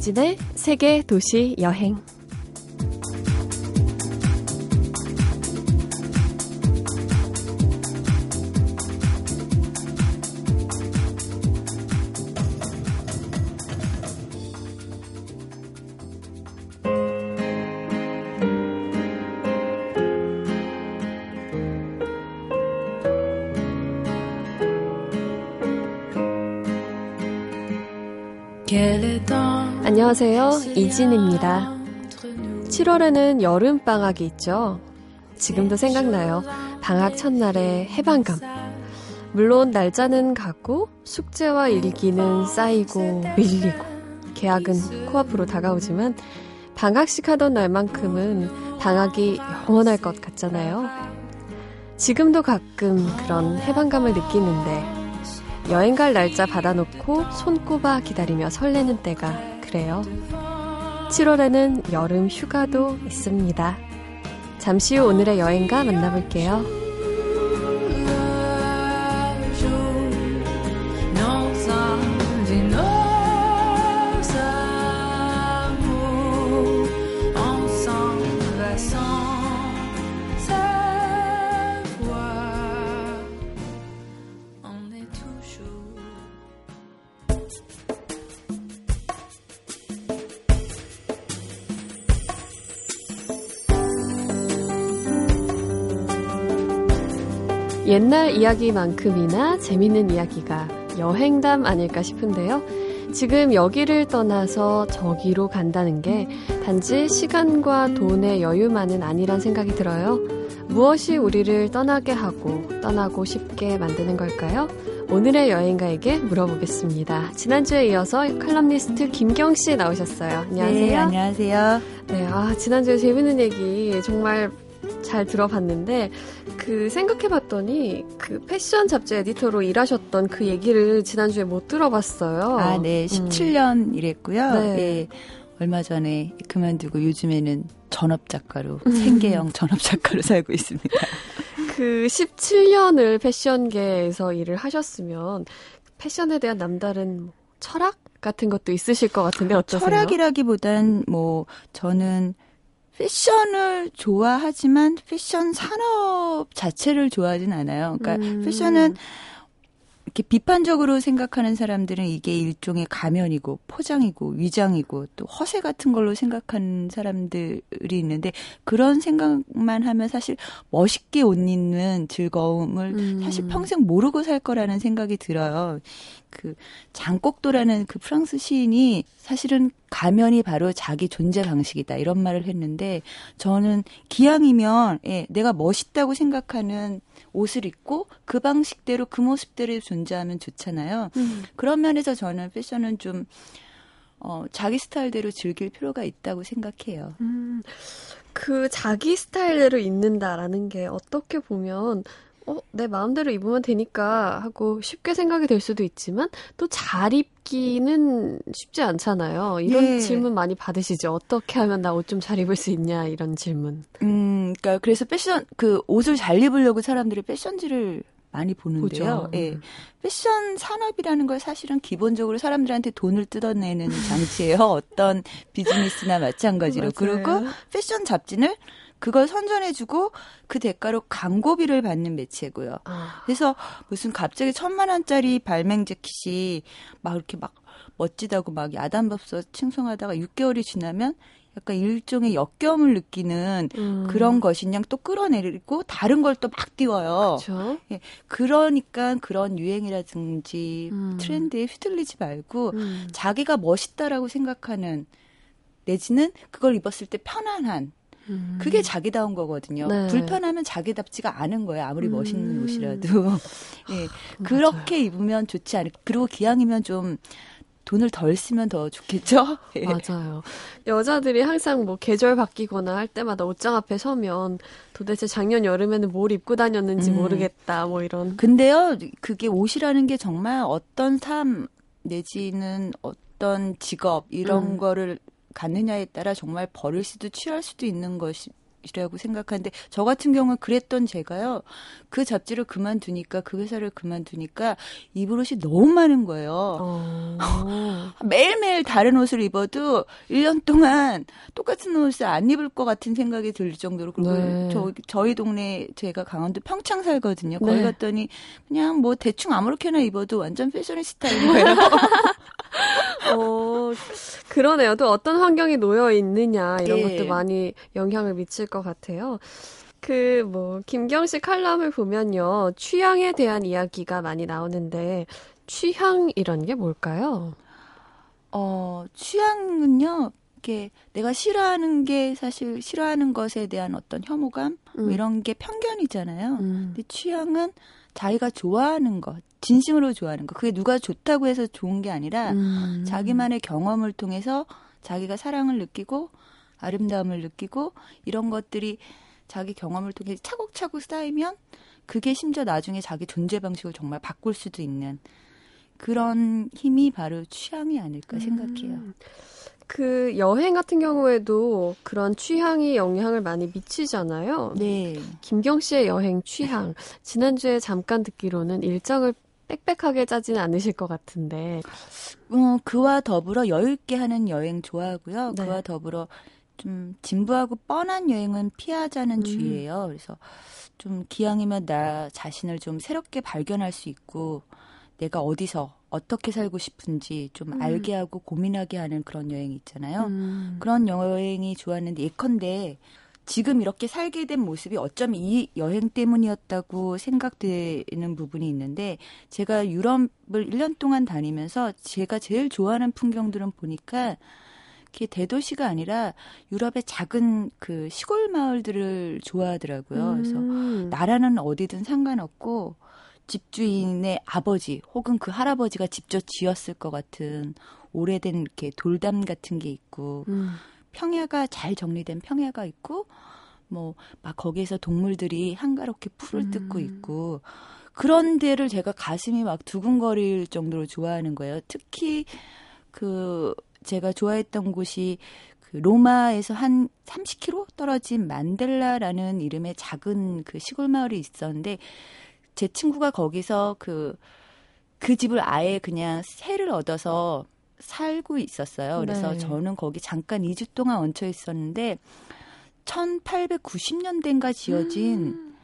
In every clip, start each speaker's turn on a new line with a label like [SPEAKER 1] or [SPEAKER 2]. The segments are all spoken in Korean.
[SPEAKER 1] 이진의 세계 도시 여행. 안녕하세요. 이진입니다. 7월에는 여름방학이 있죠. 지금도 생각나요. 방학 첫날의 해방감. 물론 날짜는 같고 숙제와 일기는 쌓이고 밀리고 계약은 코앞으로 다가오지만 방학식 하던 날만큼은 방학이 영원할 것 같잖아요. 지금도 가끔 그런 해방감을 느끼는데 여행 갈 날짜 받아놓고 손꼽아 기다리며 설레는 때가 그래요. 7월에는 여름 휴가도 있습니다. 잠시 후 오늘의 여행가 만나볼게요. 옛날 이야기만큼이나 재밌는 이야기가 여행담 아닐까 싶은데요. 지금 여기를 떠나서 저기로 간다는 게 단지 시간과 돈의 여유만은 아니란 생각이 들어요. 무엇이 우리를 떠나게 하고 떠나고 싶게 만드는 걸까요? 오늘의 여행가에게 물어보겠습니다. 지난주에 이어서 칼럼니스트 김경 씨 나오셨어요. 안녕하세요.
[SPEAKER 2] 네, 안녕하세요.
[SPEAKER 1] 네, 아, 지난주에 재밌는 얘기 정말 잘 들어봤는데 그 생각해봤더니 그 패션 잡지 에디터로 일하셨던 그 얘기를 지난주에 못 들어봤어요.
[SPEAKER 2] 아, 네. 17년 음. 일했고요. 네. 네. 얼마 전에 그만두고 요즘에는 전업 작가로 음. 생계형 전업 작가로 살고 있습니다.
[SPEAKER 1] 그 17년을 패션계에서 일을 하셨으면 패션에 대한 남다른 철학 같은 것도 있으실 것 같은데 어떠세요?
[SPEAKER 2] 철학이라기보단 뭐 저는 패션을 좋아하지만 패션 산업 자체를 좋아하진 않아요. 그러니까 음. 패션은 이렇게 비판적으로 생각하는 사람들은 이게 일종의 가면이고 포장이고 위장이고 또 허세 같은 걸로 생각하는 사람들이 있는데 그런 생각만 하면 사실 멋있게 옷 입는 즐거움을 음. 사실 평생 모르고 살 거라는 생각이 들어요. 그 장곡도라는 그 프랑스 시인이 사실은 가면이 바로 자기 존재 방식이다 이런 말을 했는데 저는 기왕이면 예, 내가 멋있다고 생각하는 옷을 입고 그 방식대로 그 모습대로 존재하면 좋잖아요. 음. 그런 면에서 저는 패션은 좀 어, 자기 스타일대로 즐길 필요가 있다고 생각해요. 음,
[SPEAKER 1] 그 자기 스타일대로 입는다라는 게 어떻게 보면 어, 내 마음대로 입으면 되니까 하고 쉽게 생각이 될 수도 있지만 또 잘 입기는 쉽지 않잖아요. 이런 예. 질문 많이 받으시죠. 어떻게 하면 나 옷 좀 잘 입을 수 있냐 이런 질문.
[SPEAKER 2] 음, 그러니까 그래서 패션 그 옷을 잘 입으려고 사람들이 패션지를 많이 보는데요. 보죠. 예. 패션 산업이라는 걸 사실은 기본적으로 사람들한테 돈을 뜯어내는 장치예요. 어떤 비즈니스나 마찬가지로. 그리고 패션 잡지는 그걸 선전해주고 그 대가로 광고비를 받는 매체고요. 아. 그래서 무슨 갑자기 천만 원짜리 발맹 재킷이 막 이렇게 막 멋지다고 막 야단법서 칭송하다가 6개월이 지나면 약간 일종의 역겨움을 느끼는 음. 그런 것인 양또 끌어내리고 다른 걸 또 막 띄워요. 그렇죠. 예, 그러니까 그런 유행이라든지 음. 트렌드에 휘둘리지 말고 음. 자기가 멋있다라고 생각하는 내지는 그걸 입었을 때 편안한 음. 그게 자기다운 거거든요. 네. 불편하면 자기답지가 않은 거예요. 아무리 음. 멋있는 옷이라도. 예. 그렇게 입으면 좋지 않을. 그리고 기왕이면 좀 돈을 덜 쓰면 더 좋겠죠?
[SPEAKER 1] 예. 맞아요. 여자들이 항상 뭐 계절 바뀌거나 할 때마다 옷장 앞에 서면 도대체 작년 여름에는 뭘 입고 다녔는지 음. 모르겠다, 뭐 이런.
[SPEAKER 2] 근데요, 그게 옷이라는 게 정말 어떤 삶 내지는 어떤 직업 이런 음. 거를 갖느냐에 따라 정말 버릴 수도 취할 수도 있는 것이 이라고 생각하는데 저 같은 경우는 그랬던 제가요. 그 잡지를 그만두니까 그 회사를 그만두니까 입을 옷이 너무 많은 거예요. 어. 매일매일 다른 옷을 입어도 1년 동안 똑같은 옷을 안 입을 것 같은 생각이 들 정도로 그리고 네. 저, 저희 동네 제가 강원도 평창 살거든요. 거기 네. 갔더니 그냥 뭐 대충 아무렇게나 입어도 완전 패셔니스타인 거예요.
[SPEAKER 1] 어, 그러네요. 또 어떤 환경에 놓여 있느냐 이런 네. 것도 많이 영향을 미칠 것 같아요. 그, 뭐, 김경식 칼럼을 보면요. 취향에 대한 이야기가 많이 나오는데, 취향이란 게 뭘까요?
[SPEAKER 2] 어, 취향은요, 이렇게 내가 싫어하는 게 사실 싫어하는 것에 대한 어떤 혐오감, 뭐 음. 뭐 이런 게 편견이잖아요. 음. 근데 취향은 자기가 좋아하는 것, 진심으로 좋아하는 것. 그게 누가 좋다고 해서 좋은 게 아니라 음. 자기만의 경험을 통해서 자기가 사랑을 느끼고 아름다움을 느끼고 이런 것들이 자기 경험을 통해 차곡차곡 쌓이면 그게 심지어 나중에 자기 존재 방식을 정말 바꿀 수도 있는 그런 힘이 바로 취향이 아닐까 음. 생각해요.
[SPEAKER 1] 그 여행 같은 경우에도 그런 취향이 영향을 많이 미치잖아요.
[SPEAKER 2] 네.
[SPEAKER 1] 김경 씨의 여행 취향 지난주에 잠깐 듣기로는 일정을 빽빽하게 짜지는 않으실 것 같은데.
[SPEAKER 2] 어, 그와 더불어 여유 있게 하는 여행 좋아하고요. 네. 그와 더불어 좀 진부하고 뻔한 여행은 피하자는 음. 주의예요. 그래서 좀 기왕이면 나 자신을 좀 새롭게 발견할 수 있고 내가 어디서 어떻게 살고 싶은지 좀 음. 알게 하고 고민하게 하는 그런 여행이 있잖아요. 음. 그런 여행이 좋았는데 예컨대 지금 이렇게 살게 된 모습이 어쩜 이 여행 때문이었다고 생각되는 부분이 있는데 제가 유럽을 1년 동안 다니면서 제가 제일 좋아하는 풍경들은 보니까 그게 대도시가 아니라 유럽의 작은 그 시골 마을들을 좋아하더라고요. 음. 그래서 나라는 어디든 상관없고 집주인의 아버지 혹은 그 할아버지가 직접 지었을 것 같은 오래된 이렇게 돌담 같은 게 있고 음. 평야가 잘 정리된 평야가 있고 뭐 막 거기에서 동물들이 한가롭게 풀을 음. 뜯고 있고 그런 데를 제가 가슴이 막 두근거릴 정도로 좋아하는 거예요. 특히 그 제가 좋아했던 곳이 그 로마에서 한 30km 떨어진 만델라라는 이름의 작은 그 시골 마을이 있었는데 제 친구가 거기서 그, 그 집을 아예 그냥 새를 얻어서 살고 있었어요. 그래서 네. 저는 거기 잠깐 2주 동안 얹혀 있었는데 1890년대인가 지어진 음.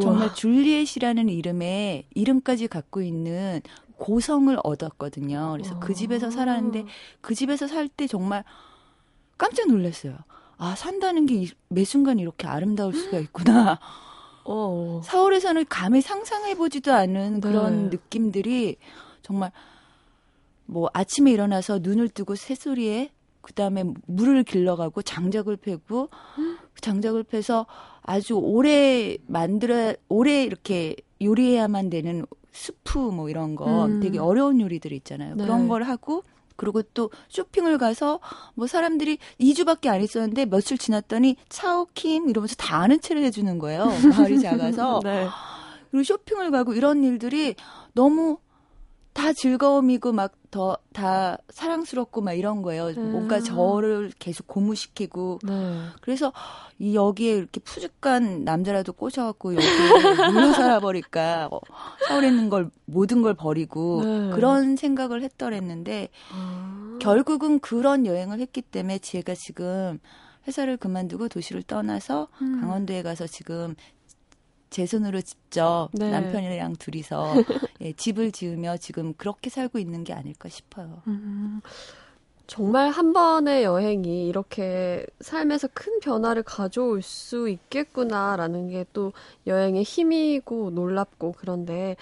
[SPEAKER 2] 정말 줄리엣이라는 이름의 이름까지 갖고 있는 고성을 얻었거든요. 그래서 그 집에서 살았는데 그 집에서 살 때 정말 깜짝 놀랐어요. 아, 산다는 게 매 순간 이렇게 아름다울 수가 있구나. 어. 서울에서는 감히 상상해보지도 않은 네. 그런 느낌들이 정말 뭐 아침에 일어나서 눈을 뜨고 새소리에 그 다음에 물을 길러가고 장작을 패고 장작을 패서 아주 오래 만들어 오래 이렇게 요리해야만 되는 스프 뭐 이런 거 음. 되게 어려운 요리들 있잖아요. 네. 그런 걸 하고 그리고 또 쇼핑을 가서 뭐 사람들이 2주밖에 안 있었는데 며칠 지났더니 차오킴 이러면서 다 아는 체를 해주는 거예요. 마을이 작아서. 네. 그리고 쇼핑을 가고 이런 일들이 너무 다 즐거움이고 막 더 다 사랑스럽고 막 이런 거예요. 음. 뭔가 저를 계속 고무시키고 네. 그래서 이 여기에 이렇게 푸죽한 남자라도 꼬셔갖고 여기에 물러 살아버릴까 어, 서울에 있는 걸 모든 걸 버리고 네. 그런 생각을 했더랬는데 아. 결국은 그런 여행을 했기 때문에 제가 지금 회사를 그만두고 도시를 떠나서 음. 강원도에 가서 지금 제 손으로 직접 네. 남편이랑 둘이서 예, 집을 지으며 지금 그렇게 살고 있는 게 아닐까 싶어요. 음,
[SPEAKER 1] 정말 한 번의 여행이 이렇게 삶에서 큰 변화를 가져올 수 있겠구나라는 게 또 여행의 힘이고 놀랍고 그런데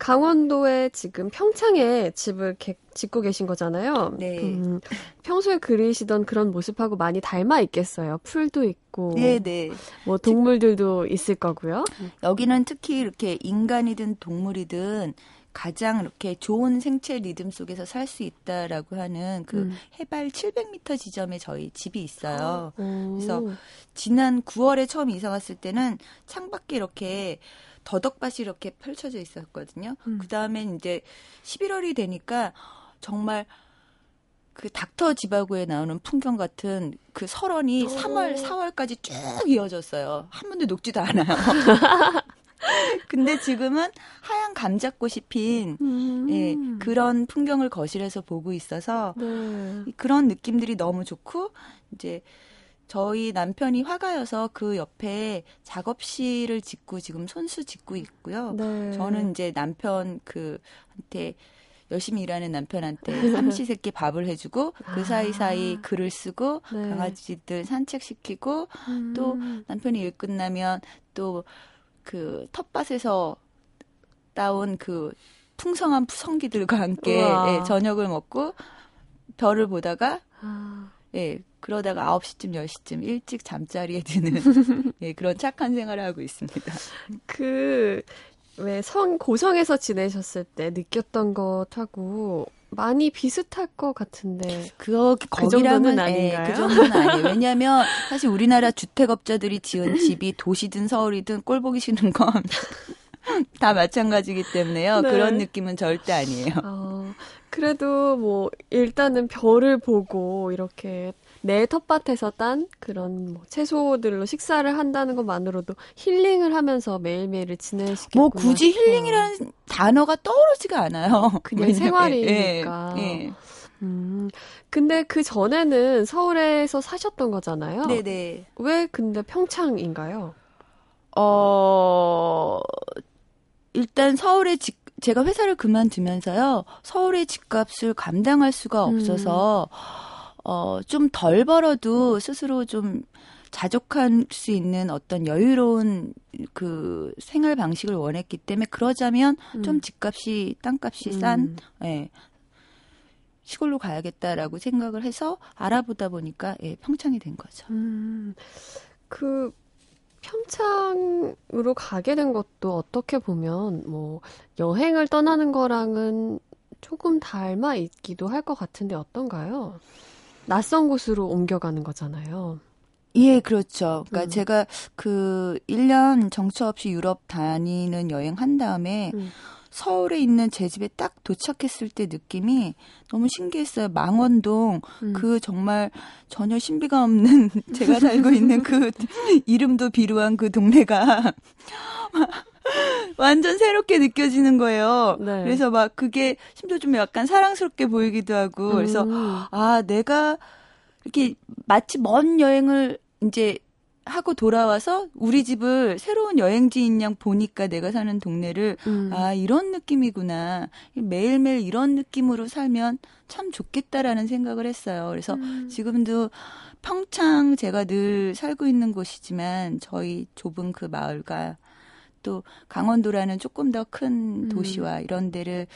[SPEAKER 1] 강원도에 지금 평창에 집을 개, 짓고 계신 거잖아요.
[SPEAKER 2] 네. 음,
[SPEAKER 1] 평소에 그리시던 그런 모습하고 많이 닮아 있겠어요. 풀도 있고.
[SPEAKER 2] 네, 네.
[SPEAKER 1] 뭐 동물들도 있을 거고요.
[SPEAKER 2] 여기는 특히 이렇게 인간이든 동물이든 가장 이렇게 좋은 생체 리듬 속에서 살 수 있다라고 하는 그 음. 해발 700m 지점에 저희 집이 있어요. 오. 그래서 지난 9월에 처음 이사 왔을 때는 창밖에 이렇게 더덕밭이 이렇게 펼쳐져 있었거든요. 음. 그 다음에 이제 11월이 되니까 정말 그 닥터 지바고에 나오는 풍경 같은 그 설원이 오. 3월, 4월까지 쭉 이어졌어요. 한 번도 녹지도 않아요. 근데 지금은 하얀 감자꽃이 핀 음. 예, 그런 풍경을 거실에서 보고 있어서 네. 그런 느낌들이 너무 좋고 이제 저희 남편이 화가여서 그 옆에 작업실을 짓고 지금 손수 짓고 있고요. 네. 저는 이제 남편 그한테 열심히 일하는 남편한테 삼시세끼 밥을 해주고 그 사이사이 아. 글을 쓰고 네. 강아지들 산책시키고 음. 또 남편이 일 끝나면 또 그 텃밭에서 따온 그 풍성한 푸성기들과 함께 예, 저녁을 먹고 별을 보다가 아. 예, 그러다가 9시쯤 10시쯤 일찍 잠자리에 드는 예, 그런 착한 생활을 하고 있습니다.
[SPEAKER 1] 그 왜 성 고성에서 지내셨을 때 느꼈던 것하고 많이 비슷할 것 같은데
[SPEAKER 2] 그거 그 정도는 예, 아닌가요? 네, 그 정도는 아니에요. 왜냐하면 사실 우리나라 주택업자들이 지은 집이 도시든 서울이든 꼴 보기 싫은 건 다 마찬가지기 때문에요. 네. 그런 느낌은 절대 아니에요. 어,
[SPEAKER 1] 그래도 뭐 일단은 별을 보고 이렇게 내 텃밭에서 딴 그런 뭐 채소들로 식사를 한다는 것만으로도 힐링을 하면서 매일매일을 지내시겠구나.
[SPEAKER 2] 뭐 굳이 힐링이라는 어. 단어가 떠오르지가 않아요.
[SPEAKER 1] 그냥 생활이니까. 예, 예. 음, 근데 그 전에는 서울에서 사셨던 거잖아요.
[SPEAKER 2] 네네.
[SPEAKER 1] 왜 근데 평창인가요?
[SPEAKER 2] 어, 일단 서울에 집, 제가 회사를 그만두면서요, 서울의 집값을 감당할 수가 없어서, 음. 어, 좀 덜 벌어도 스스로 좀 자족할 수 있는 어떤 여유로운 그 생활 방식을 원했기 때문에 그러자면 음. 좀 집값이 땅값이 싼 음. 예. 시골로 가야겠다라고 생각을 해서 알아보다 보니까 예, 평창이 된 거죠. 음.
[SPEAKER 1] 그 평창으로 가게 된 것도 어떻게 보면 뭐 여행을 떠나는 거랑은 조금 닮아 있기도 할 것 같은데 어떤가요? 낯선 곳으로 옮겨가는 거잖아요.
[SPEAKER 2] 예, 그렇죠. 그러니까 음. 제가 그 1년 정처 없이 유럽 다니는 여행 한 다음에 음. 서울에 있는 제 집에 딱 도착했을 때 느낌이 너무 신기했어요. 망원동 음. 그 정말 전혀 신비가 없는 제가 살고 있는 그 이름도 비루한 그 동네가 완전 새롭게 느껴지는 거예요. 네. 그래서 막 그게 심지어 좀 약간 사랑스럽게 보이기도 하고 그래서 음. 아 내가 이렇게 마치 먼 여행을 이제 하고 돌아와서 우리 집을 새로운 여행지인 양 보니까 내가 사는 동네를 음. 아 이런 느낌이구나 매일매일 이런 느낌으로 살면 참 좋겠다라는 생각을 했어요. 그래서 음. 지금도 평창 제가 늘 살고 있는 곳이지만 저희 좁은 그 마을과 또 강원도라는 조금 더 큰 도시와 음. 이런 데를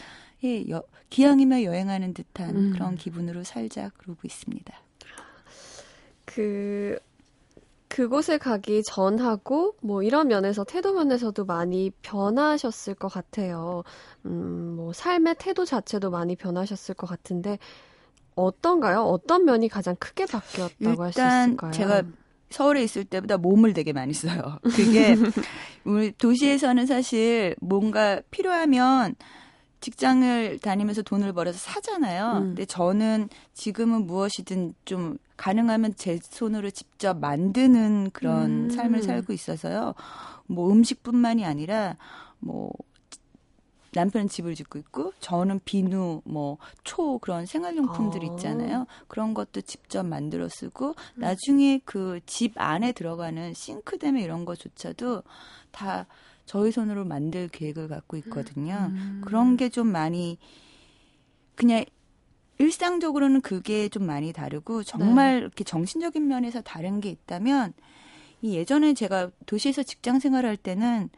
[SPEAKER 2] 예, 여, 기왕이면 여행하는 듯한 음. 그런 기분으로 살자 그러고 있습니다.
[SPEAKER 1] 그 그곳에 가기 전하고 뭐 이런 면에서 태도 면에서도 많이 변하셨을 것 같아요. 음, 뭐 삶의 태도 자체도 많이 변하셨을 것 같은데 어떤가요? 어떤 면이 가장 크게 바뀌었다고 할 수 있을까요?
[SPEAKER 2] 제가 서울에 있을 때보다 몸을 되게 많이 써요. 그게 우리 도시에서는 사실 뭔가 필요하면 직장을 다니면서 돈을 벌어서 사잖아요. 음. 근데 저는 지금은 무엇이든 좀 가능하면 제 손으로 직접 만드는 그런 음. 삶을 살고 있어서요. 뭐 음식뿐만이 아니라 뭐 남편은 집을 짓고 있고 저는 비누 뭐 초 그런 생활용품들 아. 있잖아요. 그런 것도 직접 만들어 쓰고 음. 나중에 그 집 안에 들어가는 싱크대며 이런 거조차도 다 저희 손으로 만들 계획을 갖고 있거든요. 음. 그런 게 좀 많이 그냥 일상적으로는 그게 좀 많이 다르고 정말 네. 이렇게 정신적인 면에서 다른 게 있다면 이 예전에 제가 도시에서 직장 생활할 때는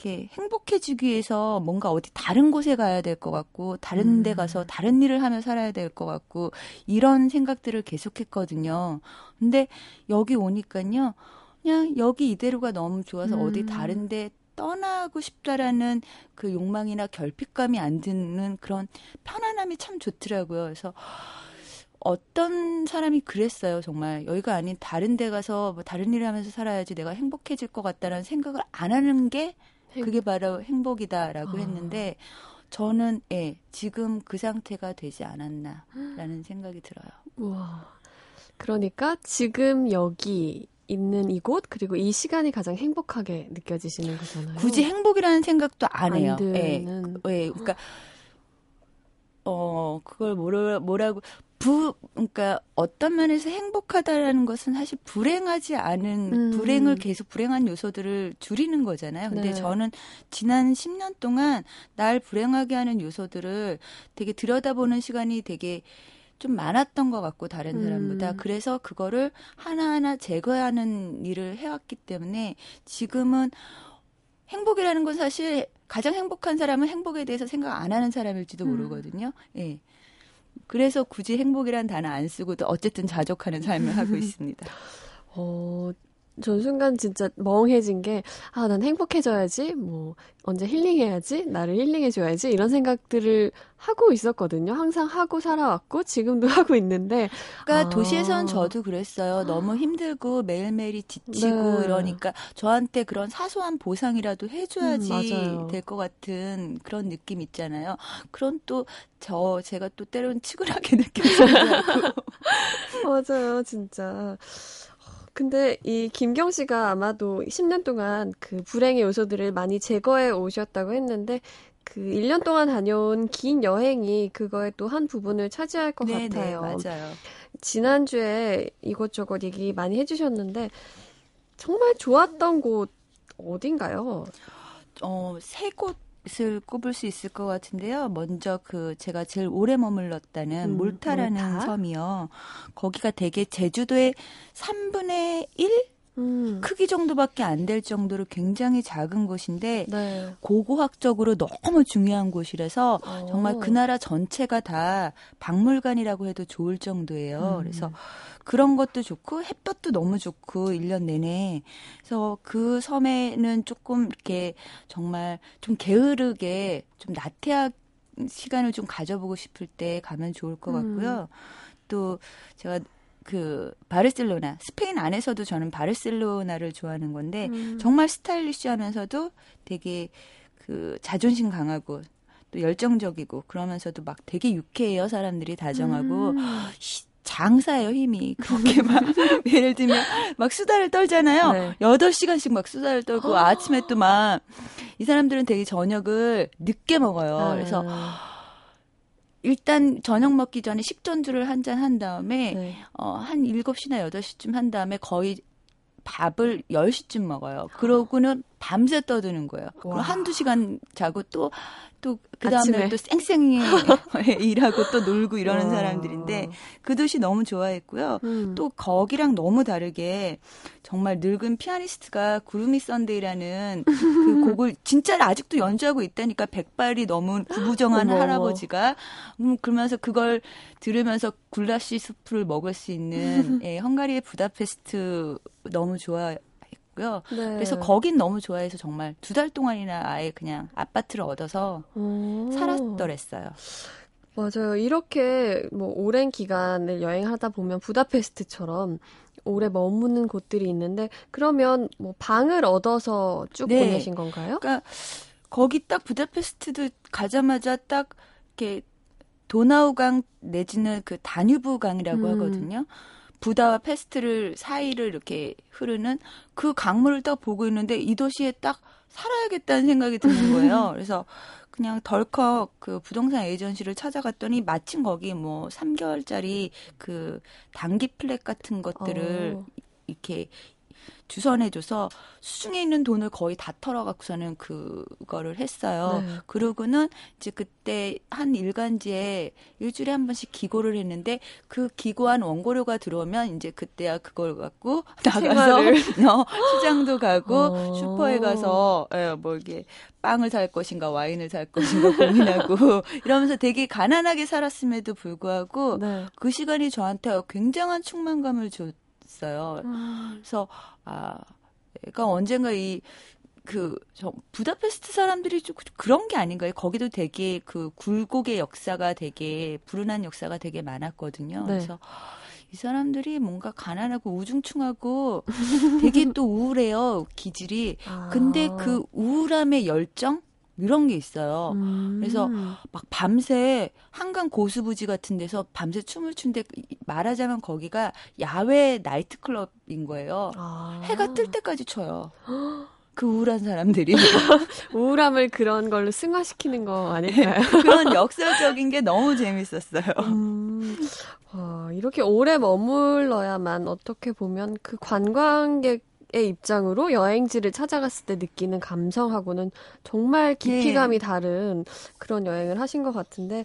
[SPEAKER 2] 이렇게 행복해지기 위해서 뭔가 어디 다른 곳에 가야 될 것 같고 다른 데 음. 가서 다른 일을 하며 살아야 될 것 같고 이런 생각들을 계속했거든요. 근데 여기 오니까요. 그냥 여기 이대로가 너무 좋아서 음. 어디 다른 데 떠나고 싶다라는 그 욕망이나 결핍감이 안 드는 그런 편안함이 참 좋더라고요. 그래서 어떤 사람이 그랬어요. 정말 여기가 아닌 다른 데 가서 뭐 다른 일을 하면서 살아야지 내가 행복해질 것 같다라는 생각을 안 하는 게 그게 바로 행복이다라고 아. 했는데 저는 예, 지금 그 상태가 되지 않았나라는 생각이 들어요.
[SPEAKER 1] 와. 그러니까 지금 여기 있는 이곳 그리고 이 시간이 가장 행복하게 느껴지시는 거잖아요.
[SPEAKER 2] 굳이 행복이라는 생각도 안 해요.
[SPEAKER 1] 안
[SPEAKER 2] 예.
[SPEAKER 1] 드는.
[SPEAKER 2] 예. 그러니까 어 그걸 뭐라 뭐라고 부 그러니까 어떤 면에서 행복하다라는 것은 사실 불행하지 않은
[SPEAKER 1] 음.
[SPEAKER 2] 불행을 계속 불행한 요소들을 줄이는 거잖아요. 근데
[SPEAKER 1] 네.
[SPEAKER 2] 저는 지난 10년 동안 날 불행하게 하는 요소들을 되게 들여다보는 시간이 되게 좀 많았던 것 같고 다른
[SPEAKER 1] 음.
[SPEAKER 2] 사람보다 그래서 그거를 하나하나 제거하는 일을 해왔기 때문에 지금은 행복이라는 건 사실 가장 행복한 사람은 행복에 대해서 생각 안 하는 사람일지도
[SPEAKER 1] 음.
[SPEAKER 2] 모르거든요. 예. 그래서 굳이 행복이란 단어 안 쓰고도 어쨌든 자족하는 삶을 하고 있습니다.
[SPEAKER 1] 어, 전 순간 진짜 멍해진 게, 아, 난 행복해져야지, 뭐, 언제 힐링해야지, 나를 힐링해줘야지, 이런 생각들을 하고 있었거든요. 항상 하고 살아왔고, 지금도 하고 있는데.
[SPEAKER 2] 그러니까
[SPEAKER 1] 아.
[SPEAKER 2] 도시에선 저도 그랬어요. 너무 힘들고 매일매일이 지치고
[SPEAKER 1] 네.
[SPEAKER 2] 이러니까 저한테 그런 사소한 보상이라도 해줘야지
[SPEAKER 1] 음, 맞아요.
[SPEAKER 2] 될것 같은 그런 느낌 있잖아요. 그런 또 저 제가 또 때로는 치근하게 느껴지고
[SPEAKER 1] 맞아요, 진짜. 근데 이 김경 씨가 아마도 10년 동안 그 불행의 요소들을 많이 제거해 오셨다고 했는데, 그 1년 동안 다녀온 긴 여행이 그거의 또 한 부분을 차지할 것
[SPEAKER 2] 네, 네,
[SPEAKER 1] 같아요.
[SPEAKER 2] 맞아요.
[SPEAKER 1] 지난주에 이것저것 얘기 많이 해주셨는데 정말 좋았던 곳 어딘가요?
[SPEAKER 2] 어, 세 곳 을 꼽을 수 있을 것 같은데요. 먼저 그 제가 제일 오래 머물렀다는
[SPEAKER 1] 음,
[SPEAKER 2] 몰타라는
[SPEAKER 1] 몰타.
[SPEAKER 2] 섬이요. 거기가 되게 제주도의 3분의 1
[SPEAKER 1] 음,
[SPEAKER 2] 크기 정도밖에 안 될 정도로 굉장히 작은 곳인데
[SPEAKER 1] 네.
[SPEAKER 2] 고고학적으로 너무 중요한 곳이라서
[SPEAKER 1] 어.
[SPEAKER 2] 정말 그 나라 전체가 다 박물관이라고 해도 좋을 정도예요.
[SPEAKER 1] 음.
[SPEAKER 2] 그래서 그런 것도 좋고 햇볕도 너무 좋고 1년 내내. 그래서 그 섬에는 조금 이렇게 정말 좀 게으르게 좀 나태한 시간을 좀 가져보고 싶을 때 가면 좋을 것
[SPEAKER 1] 음.
[SPEAKER 2] 같고요. 또 제가 그 바르셀로나 스페인 안에서도 저는 바르셀로나를 좋아하는 건데
[SPEAKER 1] 음.
[SPEAKER 2] 정말 스타일리시하면서도 되게 그 자존심 강하고 또 열정적이고 그러면서도 막 되게 유쾌해요 사람들이 다정하고
[SPEAKER 1] 음.
[SPEAKER 2] 히- 장사예요 힘이 그렇게 막 예를 들면 막 수다를 떨잖아요
[SPEAKER 1] 네.
[SPEAKER 2] 여덟 시간씩 막 수다를 떨고 아침에 또 막 이 사람들은 되게 저녁을 늦게 먹어요 그래서
[SPEAKER 1] 아,
[SPEAKER 2] 일단 저녁 먹기 전에 식전주를 한 잔 한 다음에
[SPEAKER 1] 네.
[SPEAKER 2] 어, 한 7시나 8시쯤 한 다음에 거의 밥을 10시쯤 먹어요. 그러고는 밤새 떠드는 거예요. 그럼
[SPEAKER 1] 와.
[SPEAKER 2] 한두 시간 자고 또, 또, 그. 다음에 또 쌩쌩히 일하고 또 놀고 이러는
[SPEAKER 1] 와.
[SPEAKER 2] 사람들인데 그 도시 너무 좋아했고요.
[SPEAKER 1] 음.
[SPEAKER 2] 또 거기랑 너무 다르게 정말 늙은 피아니스트가 구름이 썬데이라는 그 곡을 진짜 아직도 연주하고 있다니까 백발이 넘은 구부정한
[SPEAKER 1] 어머, 어머.
[SPEAKER 2] 할아버지가 음, 그러면서 그걸 들으면서 굴라시 수프를 먹을 수 있는 예, 헝가리의 부다페스트 너무 좋아 했고요.
[SPEAKER 1] 네.
[SPEAKER 2] 그래서 거긴 너무 좋아해서 정말 두 달 동안이나 아예 그냥 아파트를 얻어서
[SPEAKER 1] 오.
[SPEAKER 2] 살았더랬어요.
[SPEAKER 1] 맞아요. 이렇게 뭐 오랜 기간을 여행하다 보면 부다페스트처럼 오래 머무는 곳들이 있는데 그러면 뭐 방을 얻어서 쭉
[SPEAKER 2] 네.
[SPEAKER 1] 보내신 건가요?
[SPEAKER 2] 그러니까 거기 딱 부다페스트도 가자마자 딱 이렇게 도나우강 내지는 그 다뉴브강이라고
[SPEAKER 1] 음.
[SPEAKER 2] 하거든요. 부다와 페스트를 사이를 이렇게 흐르는 그 강물을 딱 보고 있는데 이 도시에 딱 살아야겠다는 생각이 드는 거예요. 그래서 그냥 덜컥 그 부동산 에이전시를 찾아갔더니 마침 거기 뭐 3개월짜리 그 단기 플랫 같은 것들을
[SPEAKER 1] 어.
[SPEAKER 2] 이렇게 주선해줘서 수중에 있는 돈을 거의 다 털어갖고서는 그거를 했어요.
[SPEAKER 1] 네.
[SPEAKER 2] 그러고는 이제 그때 한 일간지에 일주일에 한 번씩 기고를 했는데 그 기고한 원고료가 들어오면 이제 그때야 그걸 갖고 나가서. 어, 시장도 가고
[SPEAKER 1] 어.
[SPEAKER 2] 슈퍼에 가서 예, 뭐 이게 빵을 살 것인가 와인을 살 것인가 고민하고 이러면서 되게 가난하게 살았음에도 불구하고
[SPEAKER 1] 네.
[SPEAKER 2] 그 시간이 저한테 굉장한 충만감을 줬 어요.
[SPEAKER 1] 음.
[SPEAKER 2] 그래서 아, 얘가 언젠가 이 그, 저, 부다페스트 사람들이 좀 그런 게 아닌가요? 거기도 되게 그 굴곡의 역사가 되게, 불운한 역사가 되게 많았거든요.
[SPEAKER 1] 네.
[SPEAKER 2] 그래서 이 사람들이 뭔가 가난하고 우중충하고 되게 또 우울해요, 기질이.
[SPEAKER 1] 아.
[SPEAKER 2] 근데 그 우울함의 열정? 이런 게 있어요. 음. 그래서 막 밤새 한강 고수부지 같은 데서 밤새 춤을 춘데 말하자면 거기가 야외 나이트클럽인 거예요. 아. 해가 뜰 때까지 춰요. 그 우울한 사람들이
[SPEAKER 1] 우울함을 그런 걸로 승화시키는 거 아닐까요?
[SPEAKER 2] 그런 역설적인 게 너무 재밌었어요. 음,
[SPEAKER 1] 와, 이렇게 오래 머물러야만 어떻게 보면 그 관광객 의 입장으로 여행지를 찾아갔을 때 느끼는 감성하고는 정말 깊이감이 네. 다른 그런 여행을 하신 것 같은데,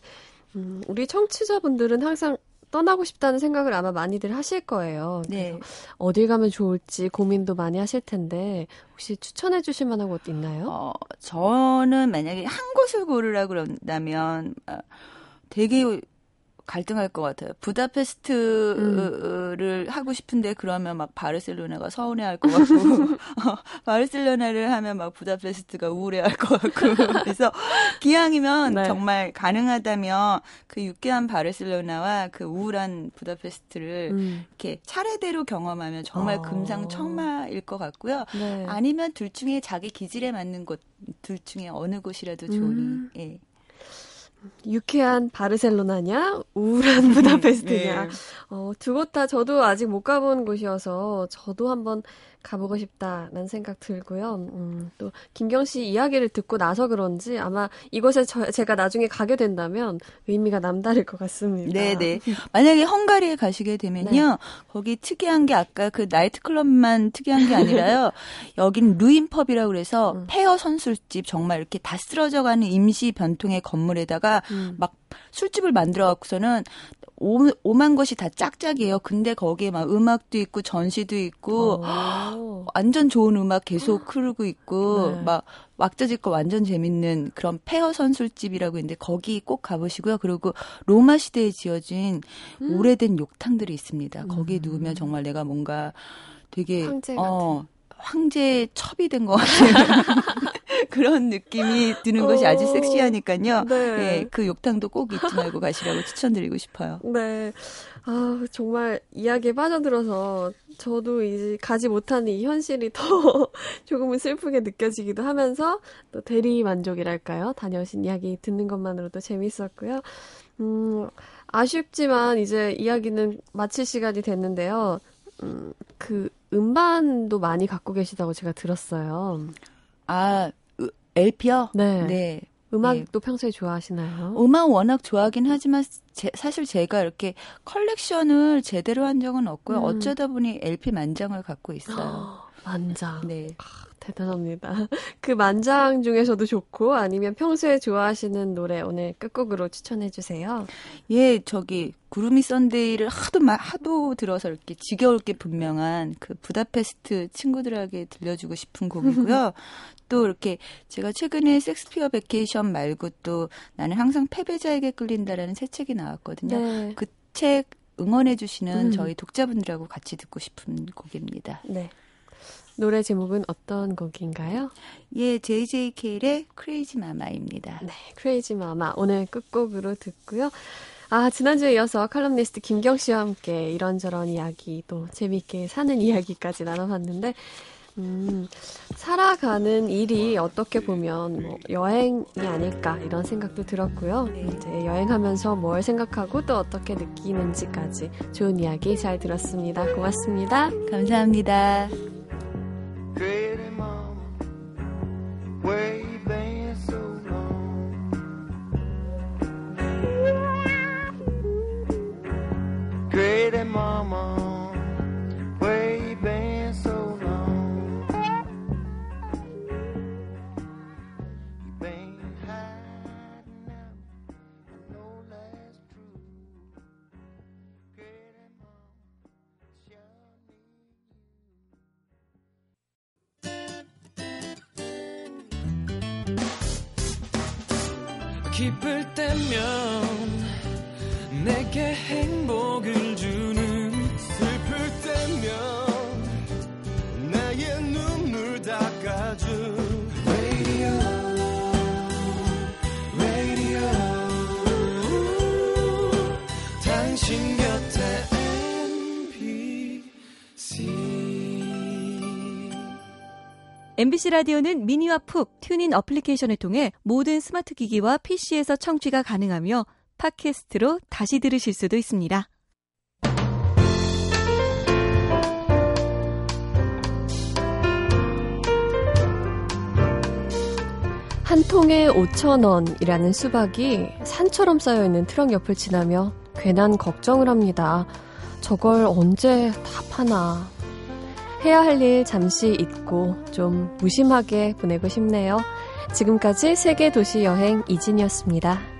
[SPEAKER 1] 음, 우리 청취자분들은 항상 떠나고 싶다는 생각을 아마 많이들 하실 거예요. 네. 어딜 가면 좋을지 고민도 많이 하실 텐데 혹시 추천해 주실 만한 곳 있나요? 어,
[SPEAKER 2] 저는 만약에 한 곳을 고르라 그런다면 어, 되게 갈등할 것 같아요. 부다페스트를 음. 하고 싶은데 그러면 막 바르셀로나가 서운해할 것 같고 어, 바르셀로나를 하면 막 부다페스트가 우울해할 것 같고 그래서 기왕이면 네. 정말 가능하다면 그 유쾌한 바르셀로나와 그 우울한 부다페스트를 음. 이렇게 차례대로 경험하면 정말 어. 금상첨화일 것 같고요. 네. 아니면 둘 중에 자기 기질에 맞는 곳 둘 중에 어느 곳이라도 좋으니 음. 예.
[SPEAKER 1] 유쾌한 바르셀로나냐, 우울한 부다페스트냐. 네. 어, 두 곳 다 저도 아직 못 가본 곳이어서 저도 한번 가보고 싶다는 생각 들고요. 음, 또 김경 씨 이야기를 듣고 나서 그런지 아마 이곳에 저, 제가 나중에 가게 된다면 의미가 남다를 것 같습니다.
[SPEAKER 2] 네네. 네. 만약에 헝가리에 가시게 되면요, 네. 거기 특이한 게 아까 그 나이트클럽만 특이한 게 아니라요. 여긴 루인펍이라고 그래서 음. 페어 선술집 정말 이렇게 다 쓰러져가는 임시 변통의 건물에다가 음. 막 술집을 만들어 갖고서는 오, 오만 것이 다 짝짝이에요. 근데 거기에 막 음악도 있고 전시도 있고 오. 완전 좋은 음악 계속 흐르고 있고 네. 막 왁자질 거 완전 재밌는 그런 페어 선술집이라고 있는데 거기 꼭 가보시고요. 그리고 로마 시대에 지어진 음. 오래된 욕탕들이 있습니다. 거기에 음. 누우면 정말 내가 뭔가 되게
[SPEAKER 1] 어
[SPEAKER 2] 황제 첩이 된 것 같아요. 그런 느낌이 드는 것이 아주 어. 섹시하니까요. 네. 예, 그 욕탕도 꼭 잊지 말고 가시라고 추천드리고 싶어요.
[SPEAKER 1] 네. 아, 정말 이야기에 빠져들어서 저도 이제 가지 못하는 이 현실이 더 조금은 슬프게 느껴지기도 하면서 또 대리 만족이랄까요? 다녀오신 이야기 듣는 것만으로도 재밌었고요. 음, 아쉽지만 이제 이야기는 마칠 시간이 됐는데요. 음, 그 음반도 많이 갖고 계시다고 제가 들었어요.
[SPEAKER 2] 아, LP요?
[SPEAKER 1] 네. 네. 음악도 네. 평소에 좋아하시나요?
[SPEAKER 2] 음악 워낙 좋아하긴 하지만 제, 사실 제가 이렇게 컬렉션을 제대로 한 적은 없고요. 음. 어쩌다 보니 LP 만장을 갖고 있어요.
[SPEAKER 1] 만장. 네. 아, 대단합니다. 그 만장 중에서도 좋고 아니면 평소에 좋아하시는 노래 오늘 끝곡으로 추천해 주세요.
[SPEAKER 2] 예, 저기 구름이 썬데이를 하도 하도 들어서 이렇게 지겨울 게 분명한 그 부다페스트 친구들에게 들려주고 싶은 곡이고요. 또 이렇게 제가 최근에 섹스피어 베케이션 말고 또 나는 항상 패배자에게 끌린다라는 새 책이 나왔거든요. 네. 그 책 응원해 주시는 음. 저희 독자분들하고 같이 듣고 싶은 곡입니다.
[SPEAKER 1] 네. 노래 제목은 어떤 곡인가요?
[SPEAKER 2] 예, JJK의 크레이지 마마입니다.
[SPEAKER 1] 네, Crazy Mama. 오늘 끝곡으로 듣고요. 아, 지난주에 이어서 칼럼니스트 김경 씨와 함께 이런저런 이야기 또 재미있게 사는 이야기까지 나눠봤는데 음, 살아가는 일이 어떻게 보면 뭐 여행이 아닐까 이런 생각도 들었고요. 이제 여행하면서 뭘 생각하고 또 어떻게 느끼는지까지 좋은 이야기 잘 들었습니다. 고맙습니다.
[SPEAKER 2] 감사합니다. Pretty mama, where you been so long? Pretty mama. 당신 곁에 MBC
[SPEAKER 3] MBC 라디오는 mini와 pooq TuneIn 어플리케이션을 통해 모든 스마트 기기와 PC에서 청취가 가능하며 팟캐스트로 다시 들으실 수도 있습니다.
[SPEAKER 1] 한 통에 5천 원이라는 수박이 산처럼 쌓여 있는 트럭 옆을 지나며 괜한 걱정을 합니다. 저걸 언제 다 파나. 해야 할 일 잠시 잊고 좀 무심하게 보내고 싶네요. 지금까지 세계 도시 여행 이진이었습니다.